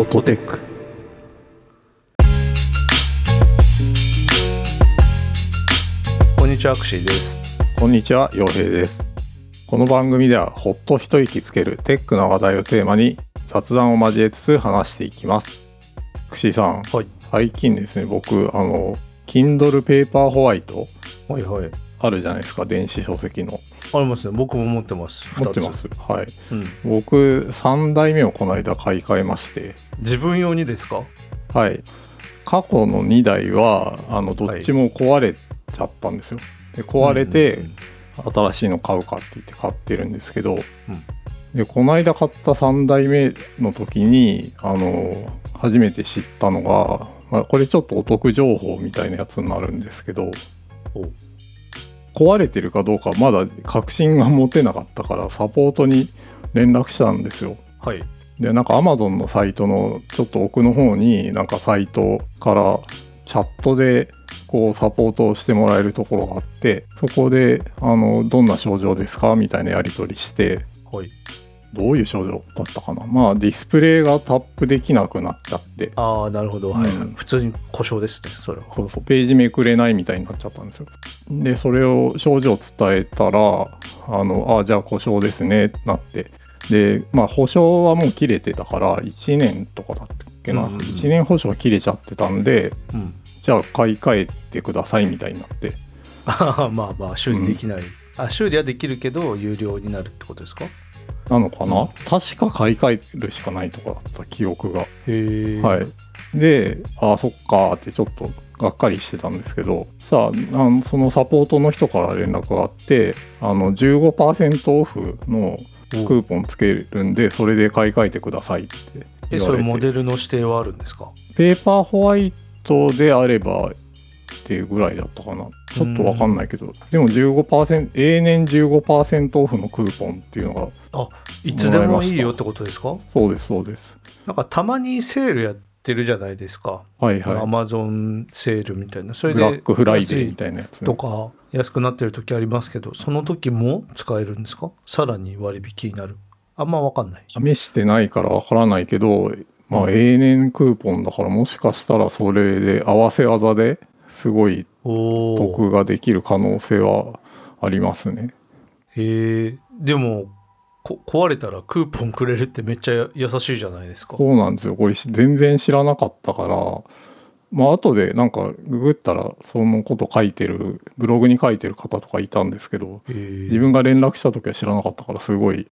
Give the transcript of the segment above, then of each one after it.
フォトテックこんにちはアクシーです。こんにちは陽平です。この番組ではほっと一息つけるテックな話題をテーマに雑談を交えつつ話していきます。クシーさんはい。最近ですね僕あの Kindle ペーパーホワイトはいはい。あるじゃないですか電子書籍のありますね。僕も持ってます。持ってます。はい。うん、僕3代目をこの間買い替えまして。自分用にですか？はい。過去の2台はあのどっちも壊れちゃったんですよ、で壊れて、うんうん新しいの買うかって言って買ってるんですけど、でこの間買った3代目の時にあの初めて知ったのが、まあ、これちょっとお得情報みたいなやつになるんですけどお壊れてるかどうかまだ確信が持てなかったからサポートに連絡したんですよ。はい。でなんか Amazon のサイトのちょっと奥の方になんかサイトからチャットでこうサポートをしてもらえるところがあってそこであのどんな症状ですか？みたいなやり取りしてはいどういう症状だったかな。まあディスプレイがタップできなくなっちゃって。ああなるほど、はいはい。うん普通に故障ですねそれは。そうそう。ページめくれないみたいになっちゃったんですよ。でそれを症状伝えたらあのあじゃあ故障ですねってなって。でまあ保証はもう切れてたから1年とかだったっけな、うんうんうん。1年保証は切れちゃってたんでうん。じゃあ買い替えてくださいみたいになって。あーまあまあ修理できない、あ修理はできるけど有料になるってことですか？なのかな、うん。確か買い替えるしかないとかだった記憶が。はい。でああそっかーってちょっとがっかりしてたんですけど。さああのそのサポートの人から連絡があってあの15%オフのクーポンつけるんでそれで買い替えてくださいってえ言われて。それモデルの指定はあるんですか？ペーパーホワイトであればっていうぐらいだったかなちょっとわかんないけどでも15%永年15%オフのクーポンっていうのがあいつでもいいよってことですか？そうですそうです。なんかたまにセールやってるじゃないですか、はいはアマゾンセールみたいな。そいれでブラックフライデーみ安たいなやつ、ね、とか安くなってる時ありますけどその時も使えるんですか？さらに割引になる。あんま分かんない。試してないからわからないけどまあ永年クーポンだからもしかしたらそれで合わせ技ですごい得ができる可能性はありますね。へえでもこ壊れたらクーポンくれるってめっちゃ優しいじゃないですか。そうなんですよ。これ全然知らなかったから。まあ後でなんかググったらそのこと書いてるブログに書いてる方とかいたんですけど自分が連絡した時は知らなかったからすごい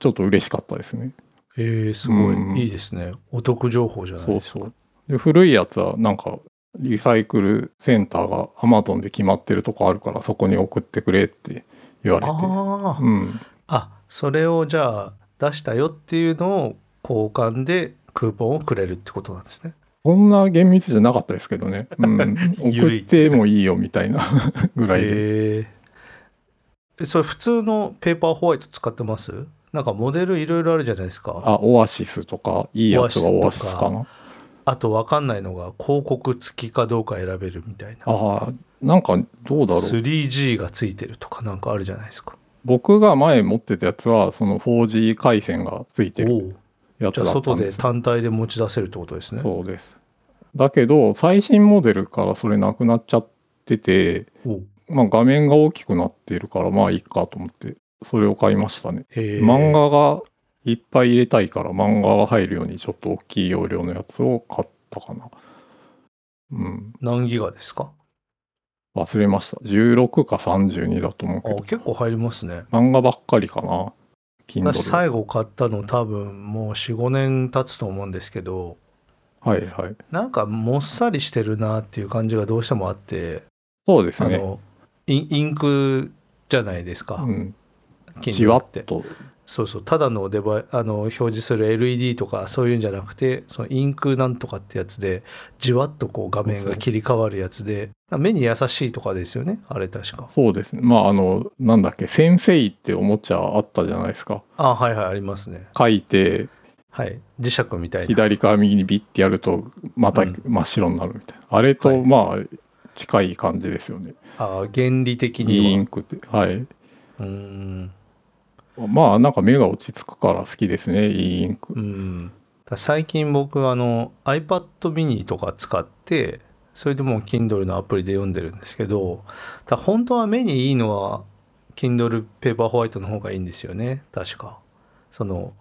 ちょっと嬉しかったですね。へえすごい、うん。いいですね。お得情報じゃないですか。そうそう。で古いやつはなんかリサイクルセンターが Amazon で決まってるとこあるからそこに送ってくれって言われて。あー、うん。あそれをじゃあ出したよっていうのを交換でクーポンをくれるってことなんですね。そんな厳密じゃなかったですけどね、うん、送ってもいいよみたいなぐらいで。へえそれ普通のペーパーホワイト使ってます？なんかモデルいろいろあるじゃないですか。あオアシスとかいいやつがオアシスかなあと分かんないのが広告付きかどうか選べるみたいな。ああなんかどうだろう。3G がついてるとかなんかあるじゃないですか。僕が前持ってたやつはその 4G 回線がついてるやつじゃあ外でだったんです。よ単体で持ち出せるってことですね。そうです。だけど最新モデルからそれなくなっちゃっててまあ、画面が大きくなっているからまあいいかと思ってそれを買いましたね。漫画がいっぱい入れたいから漫画が入るようにちょっと大きい容量のやつを買ったかな。うん。何ギガですか？忘れました。16か32だと思うけど。あ結構入りますね。漫画ばっかりかな。Kindle 私最後買ったの多分もう45年経つと思うんですけど。はいはい。なんかもっさりしてるなっていう感じがどうしてもあって。そうですね。あのインインクじゃないですか、うん、じわっとそうそうただのデバイあの表示する LED とかそういうんじゃなくてそのインクなんとかってやつでじわっとこう画面が切り替わるやつで目に優しいとかですよねあれ確か。そうですね。まああのなんだっけ先生っておもちゃあったじゃないですか。あはいはいありますね。書いてはい。磁石みたいな。左から右にビッてやるとまたうん。真っ白になるみたいな、あれとはい。まあ近い感じですよね、あ原理的には。インクってはい。うーんまあなんか目が落ち着くから好きですねいいインク。うんだ最近僕あの iPad mini とか使ってそれでもう Kindle のアプリで読んでるんですけどだ本当は目にいいのは Kindle ペーパーホワイトの方がいいんですよね確か。その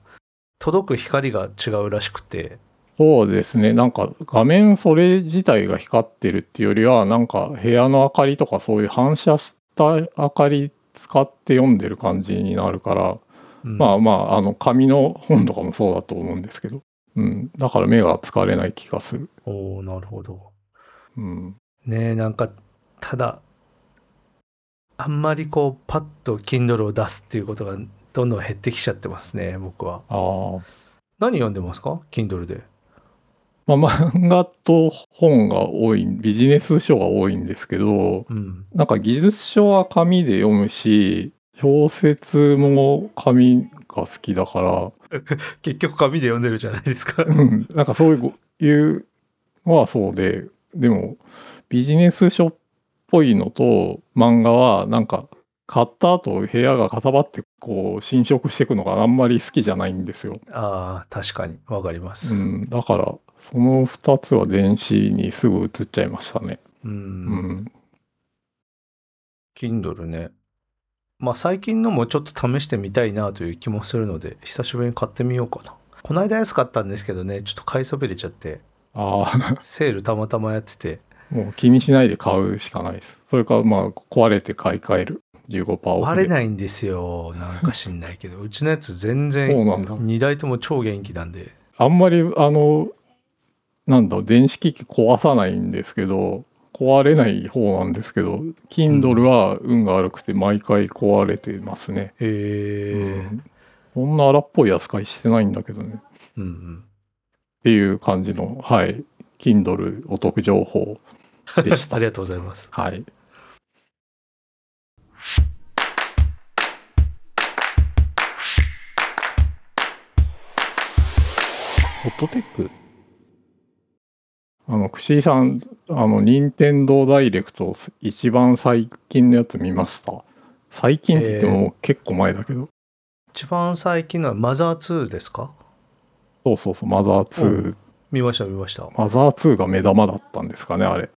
届く光が違うらしくて。そうですね。なんか画面それ自体が光ってるっていうよりは、なんか部屋の明かりとかそういう反射した明かり使って読んでる感じになるから、うんまあまあ、あの紙の本とかもそうだと思うんですけど、うん。だから目が疲れない気がする。おおなるほどうん。ねえなんかただあんまりこうパッと Kindle を出すっていうことがどんどん減ってきちゃってますね僕はああ。何読んでますか？Kindle でまあ漫画と本が多い、ビジネス書が多いんですけど、うん。なんか技術書は紙で読むし、小説も紙が好きだから、結局紙で読んでるじゃないですか。うん、なんかそういうのはそうで、でもビジネス書っぽいのと漫画はなんか買った後部屋が固まってこう侵食していくのがあんまり好きじゃないんですよ。ああ確かに。わかります。うん、だからその2つは電子にすぐ移っちゃいましたね。うん、うん。Kindle ねまあ最近のもちょっと試してみたいなという気もするので久しぶりに買ってみようかなこの間安かったんですけどねちょっと買いそびれちゃってああ、セールたまたまやっててもう気にしないで買うしかないです。それかまあ壊れて買い替える。15%オフ割れで。ないんですよなんか知んないけどうちのやつ全 そう然なんだ。2台とも超元気なんであんまりあのなんだろう電子機器壊さないんですけど壊れない方なんですけど Kindle は運が悪くて毎回壊れてますね、へえうん。そんな荒っぽい扱いしてないんだけどね。うんうん。っていう感じのはい Kindle お得情報でした。ありがとうございます。はい。ホットテックあの、くしーさん、あの、任天堂ダイレクト、一番最近のやつ見ました？最近って言っても結構前だけど、一番最近のはマザー2ですか？そうそうそう、マザー2、見ました見ました。マザー2が目玉だったんですかね、あれ。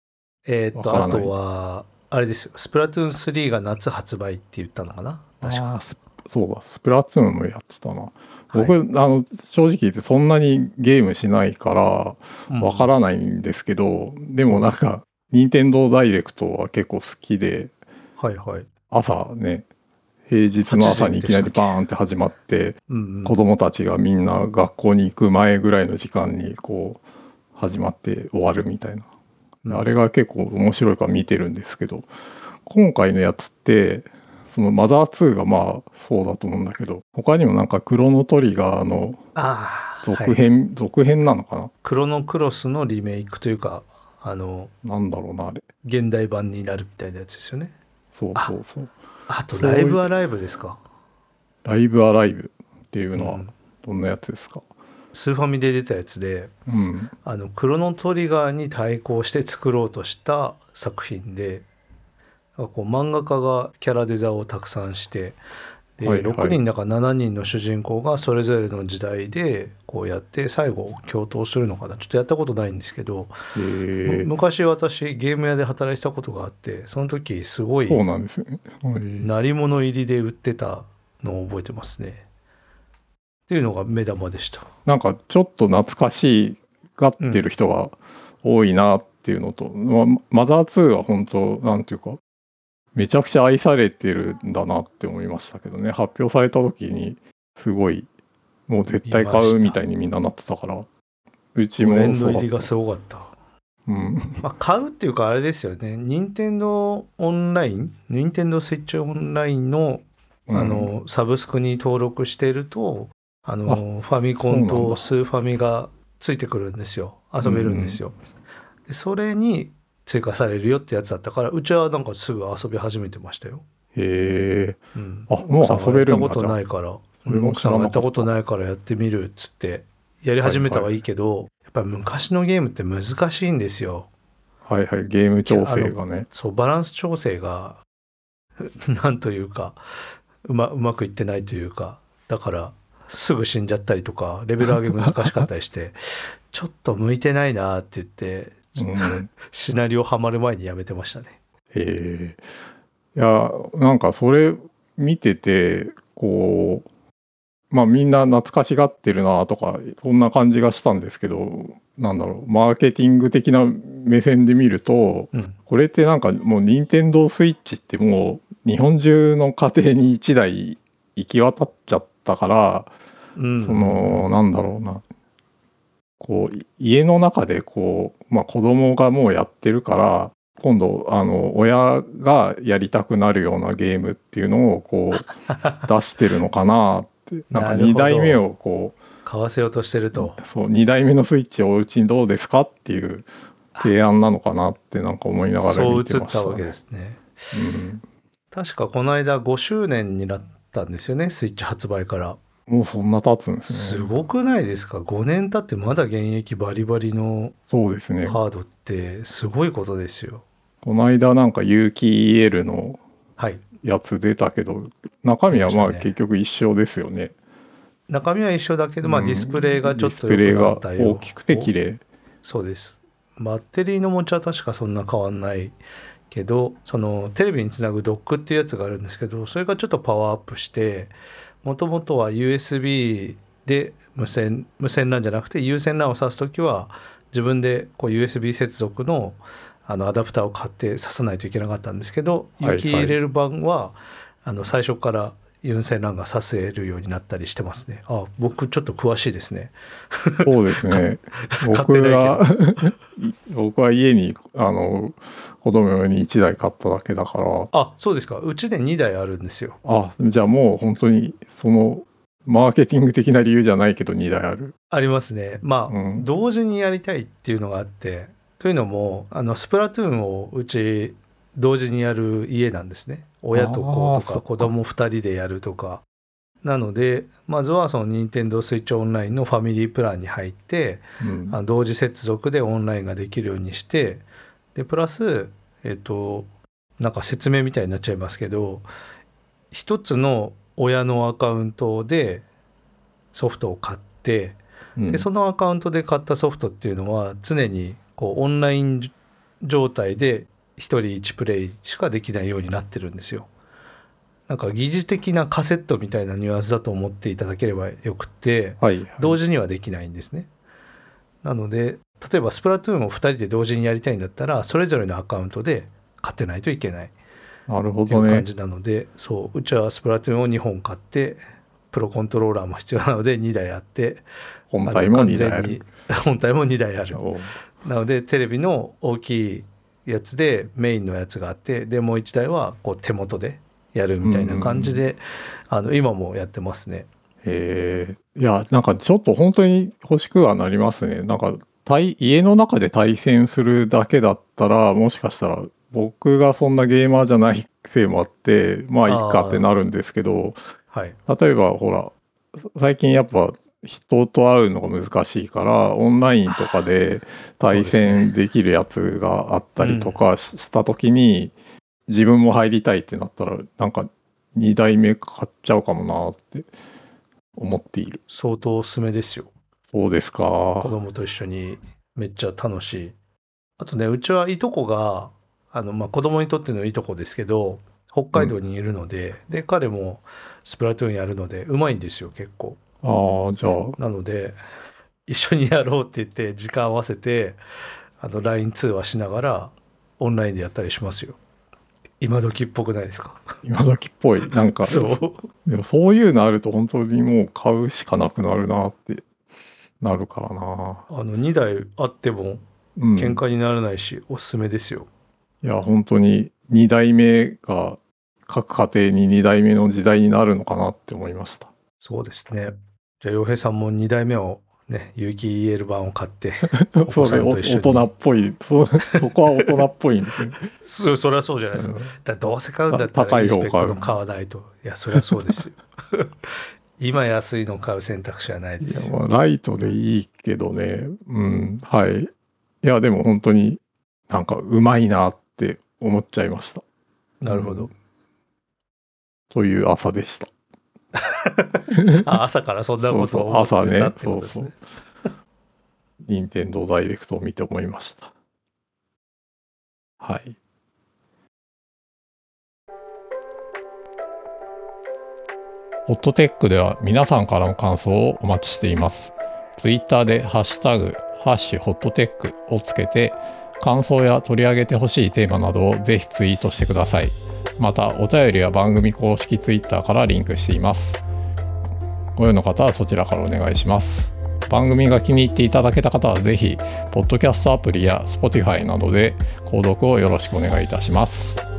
えーっとあとはあれですよ。スプラトゥーン3が夏発売って言ったのかな？確か。あそうだ、スプラトゥーンもやってたな。僕、はい。あの、正直言ってそんなにゲームしないから、うん。わからないんですけど、でもなんか、任天堂ダイレクトは結構好きで、はいはい、朝ね、平日の朝にいきなりバーンって始まって、うんうん。子供たちがみんな学校に行く前ぐらいの時間にこう始まって終わるみたいな、うん。あれが結構面白いから見てるんですけど今回のやつってそのマザー2がまあそうだと思うんだけど他にもなんかクロノトリガーのああ続編、続編なのかな？クロノクロスのリメイクというかあのなんだろうなあれ。現代版になるみたいなやつですよね。そうそうそう。あとライブアライブですか？ライブアライブっていうのはうん。どんなやつですか？スーファミで出たやつでうん。あのクロノトリガーに対抗して作ろうとした作品でこう漫画家がキャラデザをたくさんしてで、はいはい。6人だか7人の主人公がそれぞれの時代でこうやって最後共闘するのかな。ちょっとやったことないんですけど、昔私ゲーム屋で働いてたことがあってその時すごいそうなんですね。鳴り物入りで売ってたのを覚えてますね。っていうのが目玉でした。なんかちょっと懐かしがってる人が多いなっていうのと、まマザー2は本当なんていうかめちゃくちゃ愛されてるんだなって思いましたけどね。発表された時にすごいもう絶対買うみたいにみんななってたから。うちもそうだった。がすごかった。うん。まあ、買うっていうかあれですよね。任天堂オンライン？任天堂スイッチオンラインのあの、サブスクに登録してるとあのファミコンとスーファミがついてくるんですよ。遊べるんですよ、でそれに追加されるよってやつだったからうちはなんかすぐ遊び始めてましたよ、へえ。うん、あもう遊べるんだやったことないから。俺も奥さんがやったことないからやってみるっつってやり始めたはいいけど、やっぱり昔のゲームって難しいんですよ。はいはいゲーム調整がね。そうバランス調整が なんというかうまうまくいってないというかだからすぐ死んじゃったりとかレベル上げ難しかったりして ちょっと向いてないなって言ってうんシナリオハマる前にやめてましたね。ええいやなんかそれ見ててこうまあみんな懐かしがってるなとかそんな感じがしたんですけどなんだろうマーケティング的な目線で見るとうん、これってなんかもう任天堂スイッチってもう日本中の家庭に1台行き渡っちゃったからうん、そのなんだろうなこうい家の中でこう、まあ、子供がもうやってるから今度あの親がやりたくなるようなゲームっていうのをこう 出してるのかなってなんかなるほど2代目をこ買わせようとしてると。うそう2代目のスイッチをおうちにどうですかっていう提案なのかなってなんか思いながらそう見てました映ったわけね。ですね。うん確かこの間5周年になったんですよねスイッチ発売から。もうそんな経つんですね。すごくないですか？5年経ってまだ現役バリバリのそうですね。ハードってすごいことですよ。この間なんか有機 EL のはい。やつ出たけど中身はまあ結局一緒ですよね。中身は一緒だけど、まあ、うんディスプレイがちょっとディスプレイが大きくて綺麗。そうですバッテリーの持ちは確かそんな変わんないけどそのテレビにつなぐドックっていうやつがあるんですけどそれがちょっとパワーアップしてもともとは USB で無線無線 LAN じゃなくて有線 LAN を挿す時は自分でこう USB 接続のあのアダプターを買って挿さないといけなかったんですけど、はいはい。有機 EL 版はあの最初から有線 LAN が挿せるようになったりしてますね。あ僕ちょっと詳しいですね。そうですね。僕は 僕は家にあの子供用に1台買っただけだから。あそうですか。うちで2台あるんですよ。あじゃあもう本当にそのマーケティング的な理由じゃないけど2台ある。ありますね。まあ、うん。同時にやりたいっていうのがあってというのもあのスプラトゥーンをうち同時にやる家なんですね。親と子とかか子供2人でやるとか。なのでまずはその任天堂スイッチオンラインのファミリープランに入ってうん。同時接続でオンラインができるようにしてでプラスえっ、となんか説明みたいになっちゃいますけど一つの親のアカウントでソフトを買ってうん。でそのアカウントで買ったソフトっていうのは常にこうオンライン状態で1人1プレイしかできないようになってるんですよ。なんか疑似的なカセットみたいなニュアンスだと思っていただければよくてはい、同時にはできないんですね。なので例えばスプラトゥーンを2人で同時にやりたいんだったらそれぞれのアカウントで買ってないといけないなるほっていうどね感。じなので、そううちはスプラトゥーンを2本買ってプロコントローラーも必要なので2台あって本体も2台ある。本体も2台あるおなのでテレビの大きいやつでメインのやつがあってでもう1台はこう手元でやるみたいな感じで、あの今もやってますね。へえいやなんかちょっと本当に欲しくはなりますね。なんか対家の中で対戦するだけだったらもしかしたら僕がそんなゲーマーじゃないせいもあってまあいいかってなるんですけどはい。例えばほら最近やっぱ人と会うのが難しいからオンラインとかで 対戦できるやつがあったりとかしした時に自分も入りたいってなったらなんか2台目買っちゃうかもなって思っている。相当おすすめですよ。そうです子か。供と一緒にめっちゃ楽しい。あとねうちはいとこがあの、まあ、子供にとってのいとこですけど北海道にいるので、で彼もスプラトゥーンやるのでうまいんですよ結構ああじゃあ。なので一緒にやろうって言って時間合わせてあの LINE 通話しながらオンラインでやったりしますよ。今時っぽくないですか？今時っぽい。なんかそう。でもそういうのあると本当にもう買うしかなくなるなってなるからな。あの2台あってもうん、喧嘩にならないし、おすすめですよ。いや本当に2代目が各家庭に2代目の時代になるのかなって思いました。そうですねじゃあ洋平さんも2台目をね有機 EL 版を買って 大人っぽい。そ そこは大人っぽいんですね。そそりゃそうじゃないです。かうん。だどうせ買うんだったた高い方買う。買わないと。いやそりゃそうですよ。今安いの買う選択肢はないですよ。まあライトでいいけどね。うん。はい。いやでも本当になんかうまいなって思っちゃいました。なるほど、うん。という朝でした。あ朝からそんなことを思ってたってことですね。任天堂ダイレクトを見て思いました。はい。ホットテックでは皆さんからの感想をお待ちしています。ツイッターでハッシュタグ、ハッシュホットテックをつけて、感想や取り上げてほしいテーマなどをぜひツイートしてください。また、お便りは番組公式 Twitter からリンクしています。ご用の方はそちらからお願いします。番組が気に入っていただけた方はぜひ、ポッドキャストアプリや Spotify などで購読をよろしくお願いいたします。